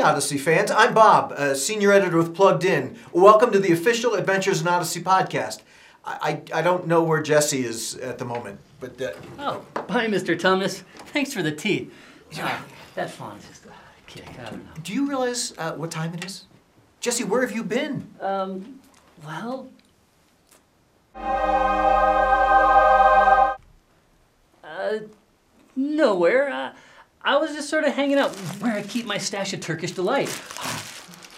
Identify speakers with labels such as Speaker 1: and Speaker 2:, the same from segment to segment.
Speaker 1: Hey, Odyssey fans. I'm Bob, uh, senior editor with Plugged In. Welcome to the official Adventures in Odyssey podcast. I, I, I don't know where Jesse is at the moment, but uh,
Speaker 2: Oh, bye, Mr. Tumnus. Thanks for the tea. Ah, that faun's just a kick. I don't know.
Speaker 1: do you realize uh, what time it is? Jesse, where have you been?
Speaker 2: Um, well. Hanging out where I keep my stash of Turkish delight.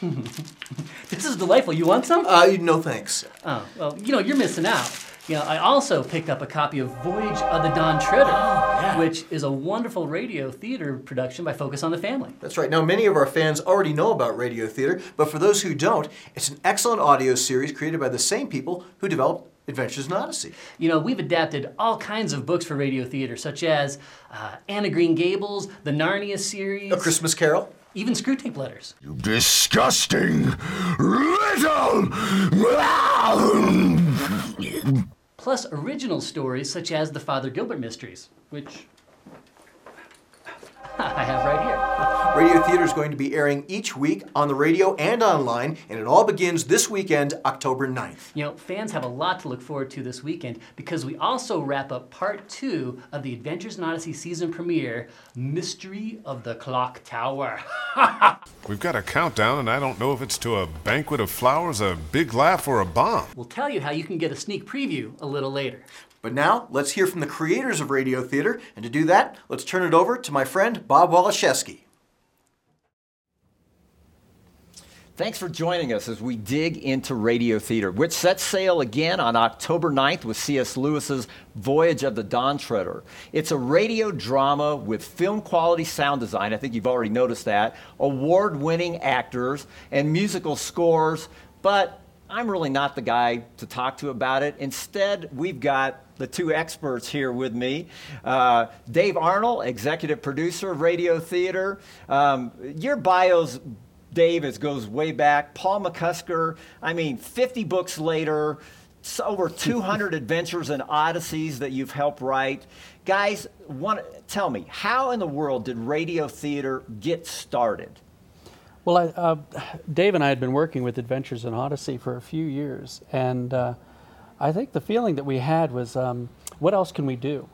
Speaker 2: this is delightful. You want some?
Speaker 1: Uh, no thanks.
Speaker 2: Oh, well, you know, you're missing out. You know, I also picked up a copy of Voyage of the Dawn Treader,
Speaker 1: yeah.
Speaker 2: which is a wonderful radio theater production by Focus on the Family.
Speaker 1: That's right. Now, many of our fans already know about radio theater, but for those who don't, it's an excellent audio series created by the same people who developed Adventures in Odyssey.
Speaker 2: You know, we've adapted all kinds of books for radio theater, such as uh, Anne of Green Gables, the Narnia series,
Speaker 1: A Christmas Carol.
Speaker 2: even Screwtape Letters.
Speaker 3: You disgusting little.
Speaker 2: Plus original stories such as the Father Gilbert Mysteries, which I have right here.
Speaker 1: Radio theater is going to be airing each week on the radio and online, and it all begins this weekend, October 9th.
Speaker 2: You know, fans have a lot to look forward to this weekend because we also wrap up part two of the Adventures in Odyssey season premiere, Mystery of the Clock Tower.
Speaker 3: We've got a countdown, and I don't know if it's to a banquet of flowers, a big laugh, or a bomb.
Speaker 2: we'll tell you how you can get a sneak preview a little later.
Speaker 1: But now, let's hear from the creators of radio theater, and to do that, let's turn it over to my friend Bob Waliszewski.
Speaker 4: Thanks for joining us as we dig into radio theater, which sets sail again on October 9th with C.S. Lewis's Voyage of the Dawn Treader. It's a radio drama with film quality sound design, I think you've already noticed that, award winning actors, and musical scores, but I'm really not the guy to talk to about it. Instead, we've got the two experts here with me. Uh, Dave Arnold, executive producer of Radio Theater. Um, your bios, Dave, is, goes way back. Paul McCusker, I mean, 50 books later, s- over 200 adventures and odysseys that you've helped write. Guys, one, tell me, how in the world did Radio Theater get started?
Speaker 5: Well, I, uh, Dave and I had been working with Adventures in Odyssey for a few years, and uh, I think the feeling that we had was, um, what else can we do?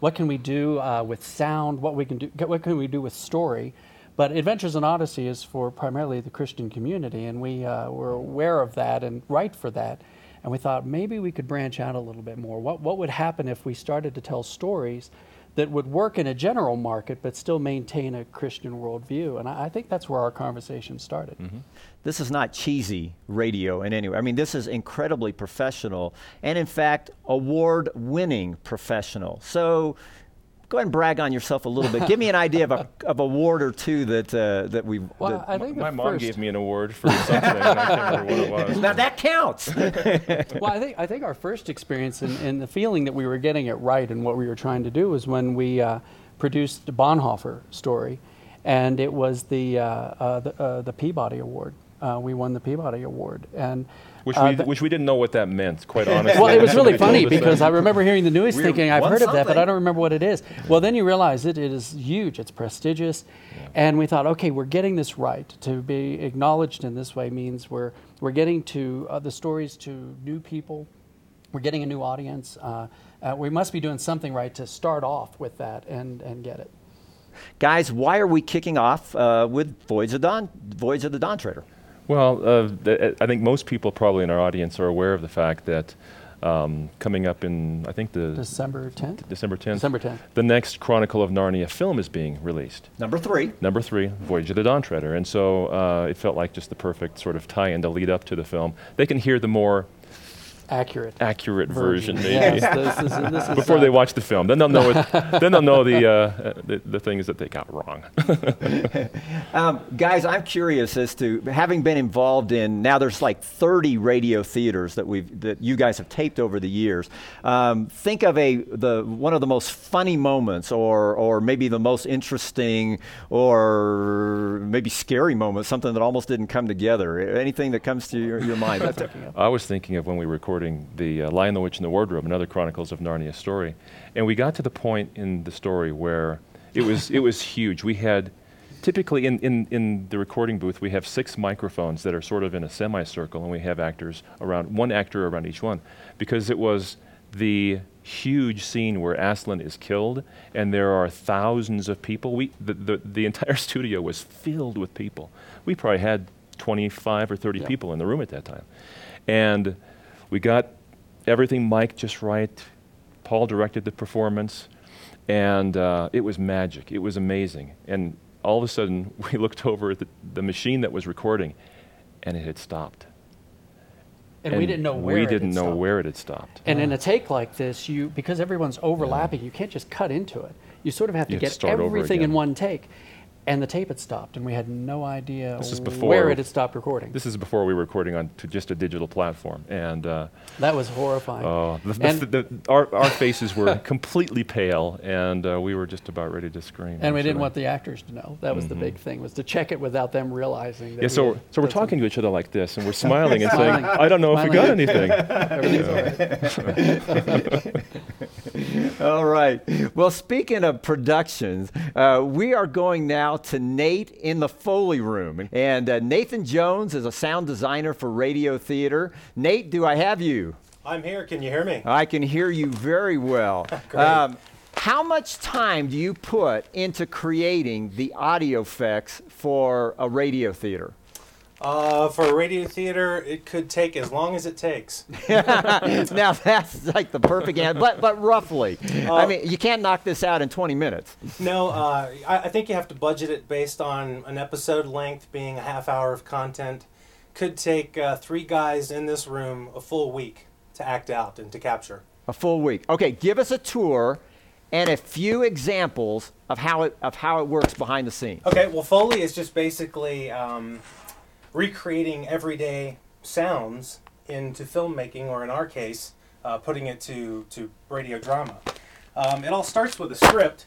Speaker 5: What can we do uh, with sound? What we can do? What can we do with story? But Adventures in Odyssey is for primarily the Christian community, and we uh, were aware of that and right for that. And we thought maybe we could branch out a little bit more. What what would happen if we started to tell stories that would work in a general market but still maintain a Christian worldview? And I, I think that's where our conversation started.
Speaker 4: This is not cheesy radio in any way. I mean, this is incredibly professional and, in fact, award winning professional. So go ahead and brag on yourself a little bit. Give me an idea of a, of a award or two that, uh, that we've.
Speaker 5: Well,
Speaker 4: that-
Speaker 5: I think
Speaker 6: My
Speaker 5: the
Speaker 6: mom gave me an award for something. I can't remember what it was.
Speaker 4: now that counts.
Speaker 5: well, I think I think our first experience and, and the feeling that we were getting it right and what we were trying to do was when we uh, produced the Bonhoeffer story, and it was the uh, uh, the, uh, the Peabody Award. Uh, we won the Peabody Award, and
Speaker 6: Which
Speaker 5: uh,
Speaker 6: we,
Speaker 5: th-
Speaker 6: which we didn't know what that meant, quite honestly.
Speaker 5: well, it was really funny because I remember hearing the news
Speaker 4: We
Speaker 5: thinking, I've
Speaker 4: won
Speaker 5: heard of that, but I don't remember what it is. Well, then you realize it, it is huge, it's prestigious. And we thought, okay, we're getting this right. To be acknowledged in this way means we're, we're getting to uh, the stories to new people, we're getting a new audience. Uh, uh, we must be doing something right to start off with that and, and get it.
Speaker 4: Guys, why are we kicking off uh, with Voyage of, Dawn, Voyage of the Dawn Treader?
Speaker 6: Well, uh, th- I think most people probably in our audience are aware of the fact that um, coming up in, I think the
Speaker 5: December 10th?
Speaker 6: December 10th,
Speaker 5: December 10th.
Speaker 6: the next Chronicle of Narnia film is being released.
Speaker 4: Number three.
Speaker 6: Number three, Voyage of the Dawn Treader. And so uh, it felt like just the perfect sort of tie in to lead up to the film. They can hear the more
Speaker 5: Accurate.
Speaker 6: accurate version, maybe.
Speaker 5: Yes, this is, this is,
Speaker 6: Before they watch the film, then they'll know it, then they'll know the, uh, the the things that they got wrong.
Speaker 4: Um, guys, I'm curious as to having been involved in now. There's like 30 radio theaters that we've that you guys have taped over the years. Um, think of a the one of the most funny moments, or or maybe the most interesting, or maybe scary moment. Something that almost didn't come together. Anything that comes to your, your mind?
Speaker 6: I was thinking of when we were recording the uh, Lion, the Witch, and the Wardrobe, another Chronicles of Narnia story, and we got to the point in the story where it was it was huge. We had typically in, in, in the recording booth, we have six microphones that are sort of in a semicircle, and we have actors around, one actor around each one, because it was the huge scene where Aslan is killed, and there are thousands of people. We, the, the, the entire studio was filled with people. We probably had 25 or 30
Speaker 5: Yeah.
Speaker 6: people in the room at that time. And we got everything mic'd just right. Paul directed the performance, and uh, it was magic. It was amazing. And all of a sudden, we looked over at the, the machine that was recording, and it had stopped.
Speaker 5: And, we didn't know where
Speaker 6: we
Speaker 5: it
Speaker 6: didn't
Speaker 5: had
Speaker 6: know
Speaker 5: stopped.
Speaker 6: where it had stopped.
Speaker 5: And in a take like this, you because everyone's overlapping, you can't just cut into it. You sort of have to
Speaker 6: You
Speaker 5: get everything in one take. And the tape had stopped, and we had no idea
Speaker 6: This is
Speaker 5: where it had stopped recording.
Speaker 6: This is before we were recording on to just a digital platform, and uh,
Speaker 5: that was horrifying.
Speaker 6: oh, the, the, the, our, our faces were completely pale, and uh, we were just about ready to scream.
Speaker 5: and we didn't want the actors to know. That was the big thing, was to check it without them realizing that
Speaker 6: Yeah, so so we're talking to each other like this, and we're smiling and saying, "I don't know if we got
Speaker 5: Smiling.
Speaker 6: anything."
Speaker 4: All right. Well, speaking of productions, uh, we are going now to Nate in the Foley room. And uh, Nathan Jones is a sound designer for radio theater. Nate, do I have you?
Speaker 7: I'm here. Can you hear me?
Speaker 4: I can hear you very well. Um, how much time do you put into creating the audio effects for a radio theater?
Speaker 7: Uh, for a radio theater, it could take as long as it takes.
Speaker 4: now that's like the perfect answer, but but roughly. I
Speaker 7: Uh,
Speaker 4: mean, you can't knock this out in 20 minutes.
Speaker 7: No, uh, I, I think you have to budget it based on an episode length being a half hour of content. Could take uh, three guys in this room a full week to act out and to capture.
Speaker 4: A full week. Okay, give us a tour and a few examples of how it of how it works behind the scenes.
Speaker 7: Okay, well, Foley is just basically um, recreating everyday sounds into filmmaking, or in our case, uh, putting it to, to radio drama. Um, it all starts with a script,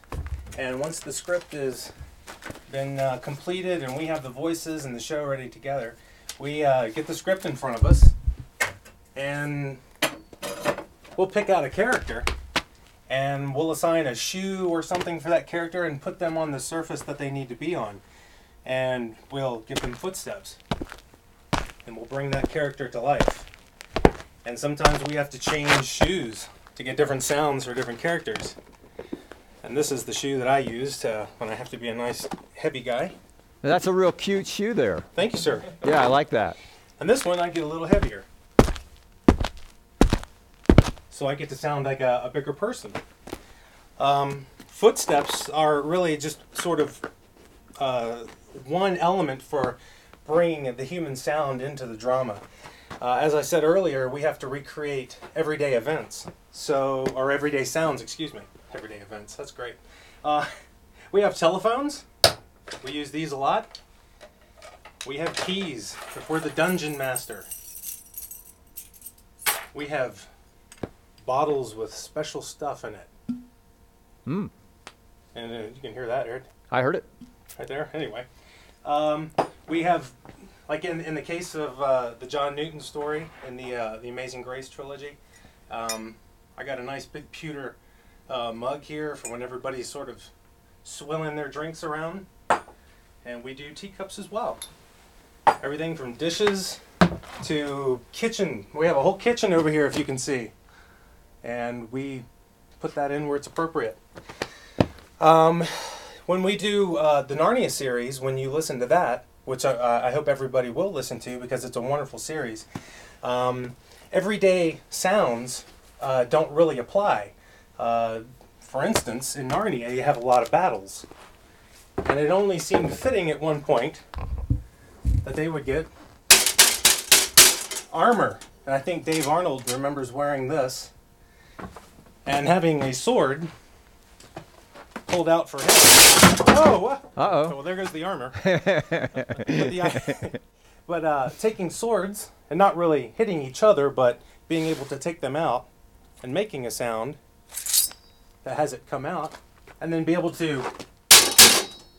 Speaker 7: and once the script has been uh, completed and we have the voices and the show ready together, we uh, get the script in front of us, and we'll pick out a character and we'll assign a shoe or something for that character and put them on the surface that they need to be on. And we'll give them footsteps. And we'll bring that character to life. And sometimes we have to change shoes to get different sounds for different characters. And this is the shoe that I use to, when I have to be a nice heavy guy.
Speaker 4: That's a real cute shoe there.
Speaker 7: Thank you, sir.
Speaker 4: Yeah, I like that.
Speaker 7: And this one I get a little heavier. So I get to sound like a, a bigger person. Um, footsteps are really just sort of uh, one element for bringing the human sound into the drama. Uh, as I said earlier, we have to recreate everyday events. So, or everyday sounds, excuse me. Everyday events, that's great. Uh, we have telephones. We use these a lot. We have keys if we're the dungeon master. We have bottles with special stuff in it.
Speaker 4: Hmm.
Speaker 7: And uh, you can hear that, Aaron,
Speaker 4: I heard it.
Speaker 7: right there. Anyway, um, we have, like in, in the case of uh, the John Newton story in the uh, the Amazing Grace trilogy, um, I got a nice big pewter uh, mug here for when everybody's sort of swilling their drinks around, and we do teacups as well. Everything from dishes to kitchen. We have a whole kitchen over here, if you can see, and we put that in where it's appropriate. Um, when we do uh, the Narnia series, when you listen to that, which I, I hope everybody will listen to because it's a wonderful series, um, everyday sounds uh, don't really apply. Uh, for instance, in Narnia, you have a lot of battles, and it only seemed fitting at one point that they would get armor. And I think Dave Arnold remembers wearing this and having a sword pulled out for him. Oh, what?
Speaker 4: Uh
Speaker 7: Oh,
Speaker 4: oh.
Speaker 7: well, there goes the armor. but the, but uh, taking swords and not really hitting each other, but being able to take them out and making a sound that has it come out, and then be able to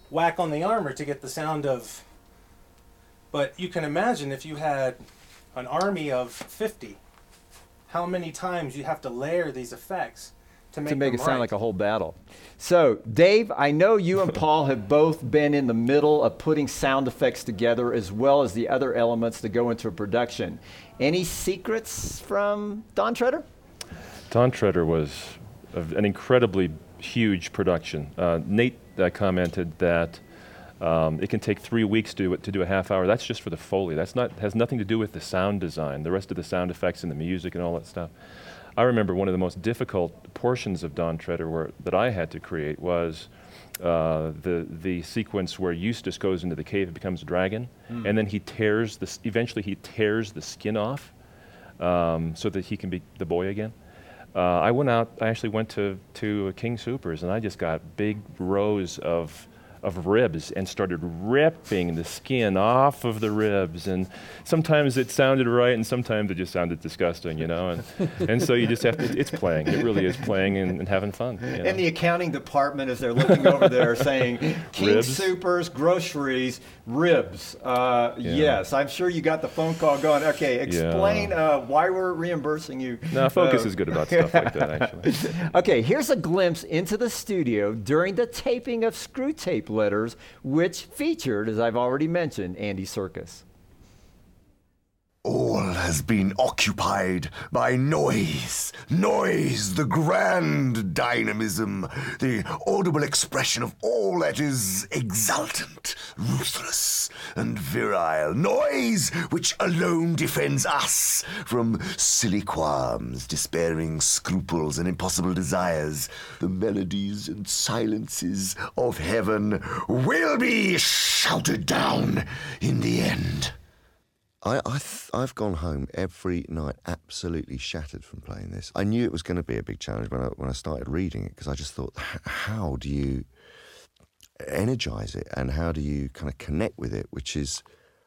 Speaker 7: whack on the armor to get the sound of. But you can imagine if you had an army of 50, how many times you have to layer these effects to make,
Speaker 4: to make
Speaker 7: them
Speaker 4: it sound like a whole battle. So, Dave, I know you and Paul have both been in the middle of putting sound effects together as well as the other elements that go into a production. Any secrets from Dawn Treader?
Speaker 6: Dawn Treader was a, an incredibly huge production. Uh, Nate uh, commented that um, it can take three weeks to do, it, to do a half hour. That's just for the foley. That's not has nothing to do with the sound design, the rest of the sound effects and the music and all that stuff. I remember one of the most difficult portions of Dawn Treader where, that I had to create was uh, the the sequence where Eustace goes into the cave and becomes a dragon, and then he tears the eventually he tears the skin off um, so that he can be the boy again. Uh, I went out. I actually went to to King Soopers, and I just got big rows of of ribs and started ripping the skin off of the ribs. And sometimes it sounded right, and sometimes it just sounded disgusting, you know. And and so you just have to. It's playing. It really is playing and, and having fun. you know.
Speaker 4: In the accounting department, as they're looking over there, saying King
Speaker 6: Ribs?
Speaker 4: Soopers, groceries, ribs. Uh,
Speaker 6: Yeah.
Speaker 4: Yes, I'm sure you got the phone call going. Okay, explain uh, why we're reimbursing you.
Speaker 6: no, Focus
Speaker 4: Uh,
Speaker 6: is good about stuff like that, actually.
Speaker 4: Okay, here's a glimpse into the studio during the taping of Screwtape Letters, which featured, as I've already mentioned, Andy Serkis.
Speaker 8: All has been occupied by noise. Noise, the grand dynamism, the audible expression of all that is exultant, ruthless, and virile. Noise which alone defends us from silly qualms, despairing scruples, and impossible desires. The melodies and silences of heaven will be shouted down in the end.
Speaker 9: I, I I've gone home every night absolutely shattered from playing this. I knew it was going to be a big challenge when I, when I started reading it because I just thought, how do you energize it and how do you kind of connect with it, which is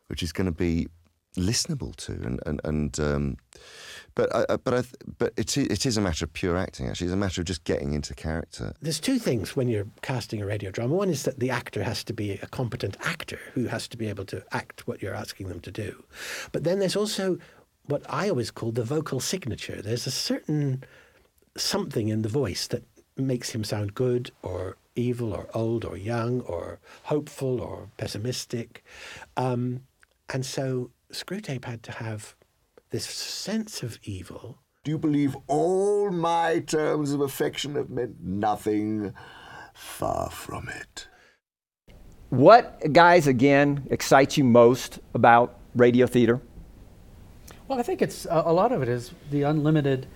Speaker 9: which is going to be listenable to and and and. Um, but I, but I, but it it is a matter of pure acting. Actually, it's a matter of just getting into character.
Speaker 10: There's two things when you're casting a radio drama. One is that the actor has to be a competent actor who has to be able to act what you're asking them to do. But then there's also what I always call the vocal signature. There's a certain something in the voice that makes him sound good or evil or old or young or hopeful or pessimistic. Um, and so Screwtape had to have this sense of evil
Speaker 8: Do you believe all my terms of affection have meant nothing? Far from it.
Speaker 4: What, guys, again, excites you most about radio theater?
Speaker 5: Well, I think it's a a lot of it is the unlimited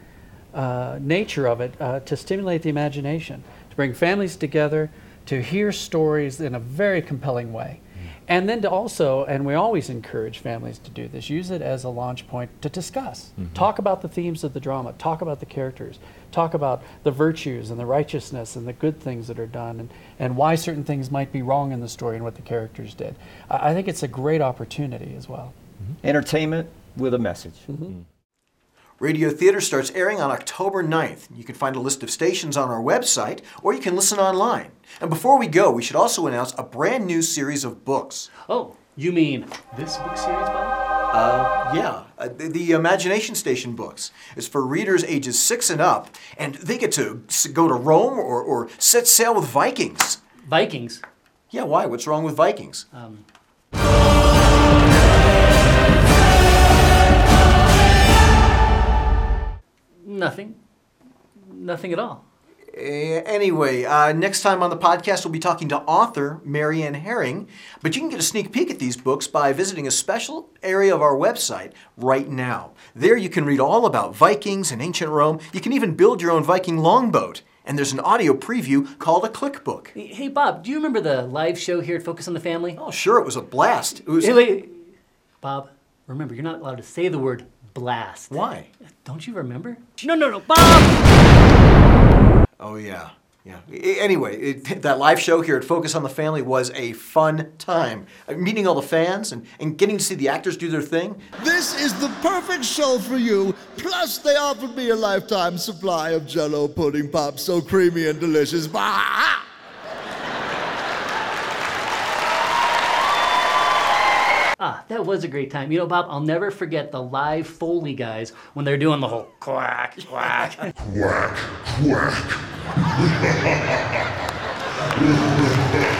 Speaker 5: uh, nature of it uh, to stimulate the imagination, to bring families together, to hear stories in a very compelling way. And then to also, and we always encourage families to do this, use it as a launch point to discuss. Mm-hmm. Talk about the themes of the drama, talk about the characters, talk about the virtues and the righteousness and the good things that are done, and, and why certain things might be wrong in the story and what the characters did. I, I think it's a great opportunity as well. Mm-hmm.
Speaker 4: Entertainment with a message. Mm-hmm.
Speaker 1: Radio Theater starts airing on October 9th. You can find a list of stations on our website, or you can listen online. And before we go, we should also announce a brand new series of books.
Speaker 2: Oh, you mean this book series, Bob?
Speaker 1: Uh, yeah, uh, the, the Imagination Station books. is for readers ages six and up, and they get to go to Rome or, or set sail with Vikings.
Speaker 2: Vikings.
Speaker 1: Yeah, why? What's wrong with Vikings?
Speaker 2: Um, nothing. Nothing at all.
Speaker 1: Eh, anyway, uh, next time on the podcast, we'll be talking to author Marianne Hering. But you can get a sneak peek at these books by visiting a special area of our website right now. There you can read all about Vikings and ancient Rome. You can even build your own Viking longboat. And there's an audio preview called a clickbook.
Speaker 2: Hey, hey, Bob, do you remember the live show here at Focus on the Family?
Speaker 1: Oh, sure, it was a blast. It was.
Speaker 2: Hey, wait. Bob, remember, you're not allowed to say the word blast.
Speaker 1: Why?
Speaker 2: Don't you remember? No, no, no, Bob!
Speaker 1: Oh, yeah. Yeah. Anyway, it, that live show here at Focus on the Family was a fun time. Uh, Meeting all the fans and, and getting to see the actors do their thing.
Speaker 11: This is the perfect show for you. Plus, they offered me a lifetime supply of Jello pudding pops, so creamy and delicious. Bah!
Speaker 2: Ah, That was a great time. You know, Bob, I'll never forget the live Foley guys when they're doing the whole quack, quack.
Speaker 8: Quack, quack.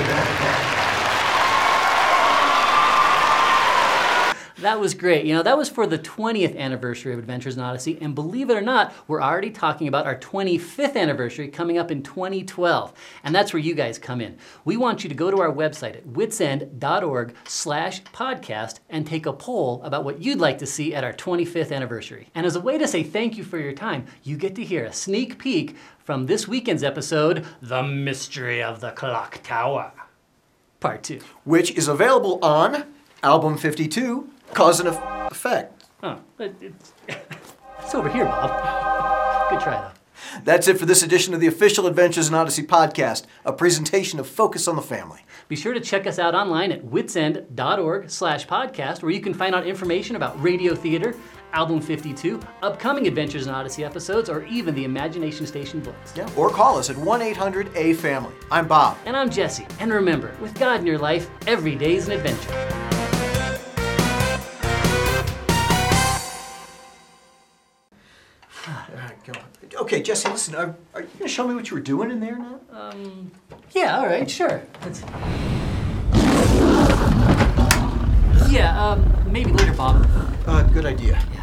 Speaker 2: That was great. You know, that was for the 20th anniversary of Adventures in Odyssey, and believe it or not, we're already talking about our 25th anniversary coming up in 2012. And that's where you guys come in. We want you to go to our website at witsend.org slash podcast and take a poll about what you'd like to see at our 25th anniversary. And as a way to say thank you for your time, you get to hear a sneak peek from this weekend's episode, The Mystery of the Clock Tower. Part 2.
Speaker 1: Which is available on album 52, Cause and Effect.
Speaker 2: But it's, it's over here, Bob. Good try, though.
Speaker 1: That's it for this edition of the official Adventures in Odyssey podcast, a presentation of Focus on the Family.
Speaker 2: Be sure to check us out online at witsend.org slash podcast, where you can find out information about radio theater, Album 52, upcoming Adventures in Odyssey episodes, or even the Imagination Station books.
Speaker 1: Yeah. Or call us at 1 800 A Family. I'm Bob.
Speaker 2: And I'm Jesse. And remember, with God in your life, every day's an adventure.
Speaker 1: okay, Jesse, listen, are, are you going to show me what you were doing in there now?
Speaker 2: Um, yeah, all right, sure. Yeah, um, maybe later, Bob.
Speaker 1: Uh, good idea.
Speaker 2: Yeah.